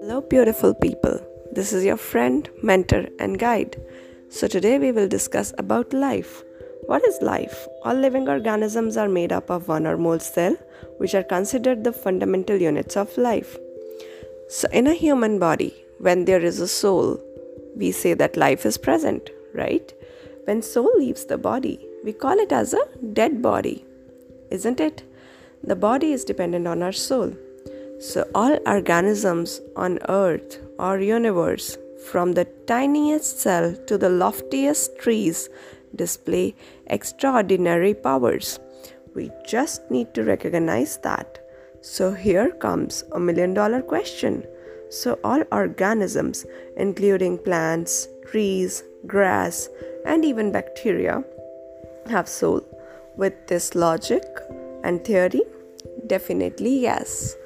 Hello, beautiful people. This is your friend, mentor, and guide. So, today we will discuss about life. What is life? All living organisms are made up of one or more cells, which are considered the fundamental units of life. So, in a human body, when there is a soul, we say that life is present, right? When soul leaves the body, we call it as a dead body, isn't it? The body is dependent on our soul. So, all organisms on earth or universe, from the tiniest cell to the loftiest trees, display extraordinary powers. We just need to recognize that. So, here comes a million dollar question. So, all organisms, including plants, trees, grass, and even bacteria, have soul. With this logic and theory, definitely yes.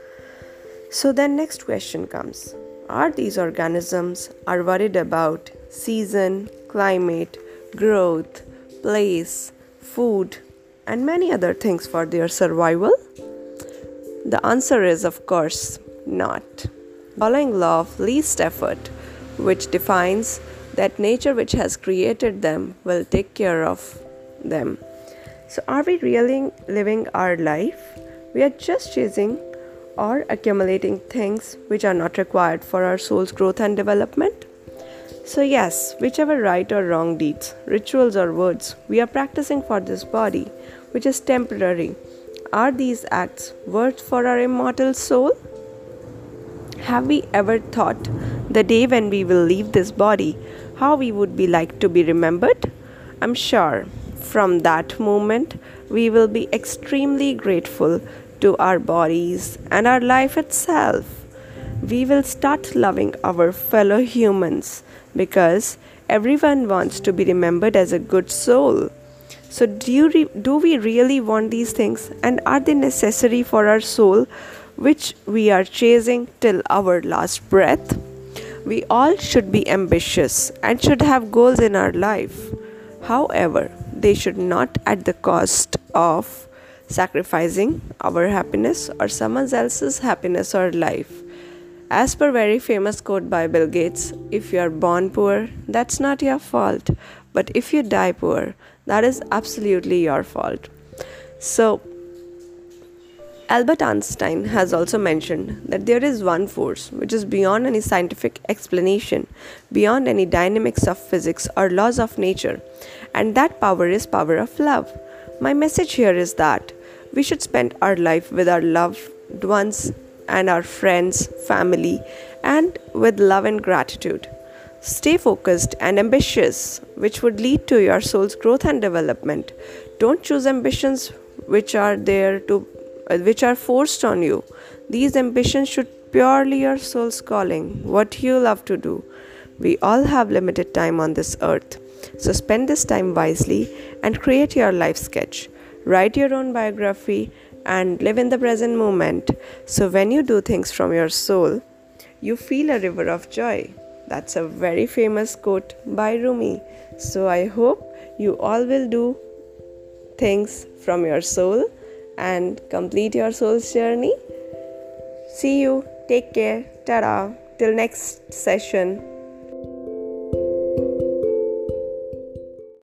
So then next question comes. Are these organisms are worried about season, climate, growth, place, food and many other things for their survival? The answer is of course not. Following law of least effort, which defines that nature which has created them will take care of them. So are we really living our life? We are just chasing or accumulating things which are not required for our soul's growth and development? So, yes, whichever right or wrong deeds, rituals or words we are practicing for this body, which is temporary, are these acts worth for our immortal soul? Have we ever thought the day when we will leave this body, how we would be like to be remembered? I'm sure from that moment we will be extremely grateful to our bodies and our life itself. We will start loving our fellow humans because everyone wants to be remembered as a good soul. So, do, you re- do we really want these things and are they necessary for our soul, which we are chasing till our last breath? We all should be ambitious and should have goals in our life. However, they should not at the cost of sacrificing our happiness or someone else's happiness or life. As per very famous quote by Bill Gates, if you are born poor, that's not your fault, but if you die poor, that is absolutely your fault. So, Albert Einstein has also mentioned that there is one force which is beyond any scientific explanation, beyond any dynamics of physics or laws of nature, and that power is power of love. My message here is that we should spend our life with our loved ones and our friends, family, and with love and gratitude. Stay focused and ambitious, which would lead to your soul's growth and development. Don't choose ambitions which are there to uh, which are forced on you. These ambitions should purely your soul's calling, what you love to do. We all have limited time on this earth. So spend this time wisely and create your life sketch. Write your own biography and live in the present moment. So when you do things from your soul, you feel a river of joy. That's a very famous quote by Rumi. So I hope you all will do things from your soul and complete your soul's journey. See you. Take care. Ta Till next session.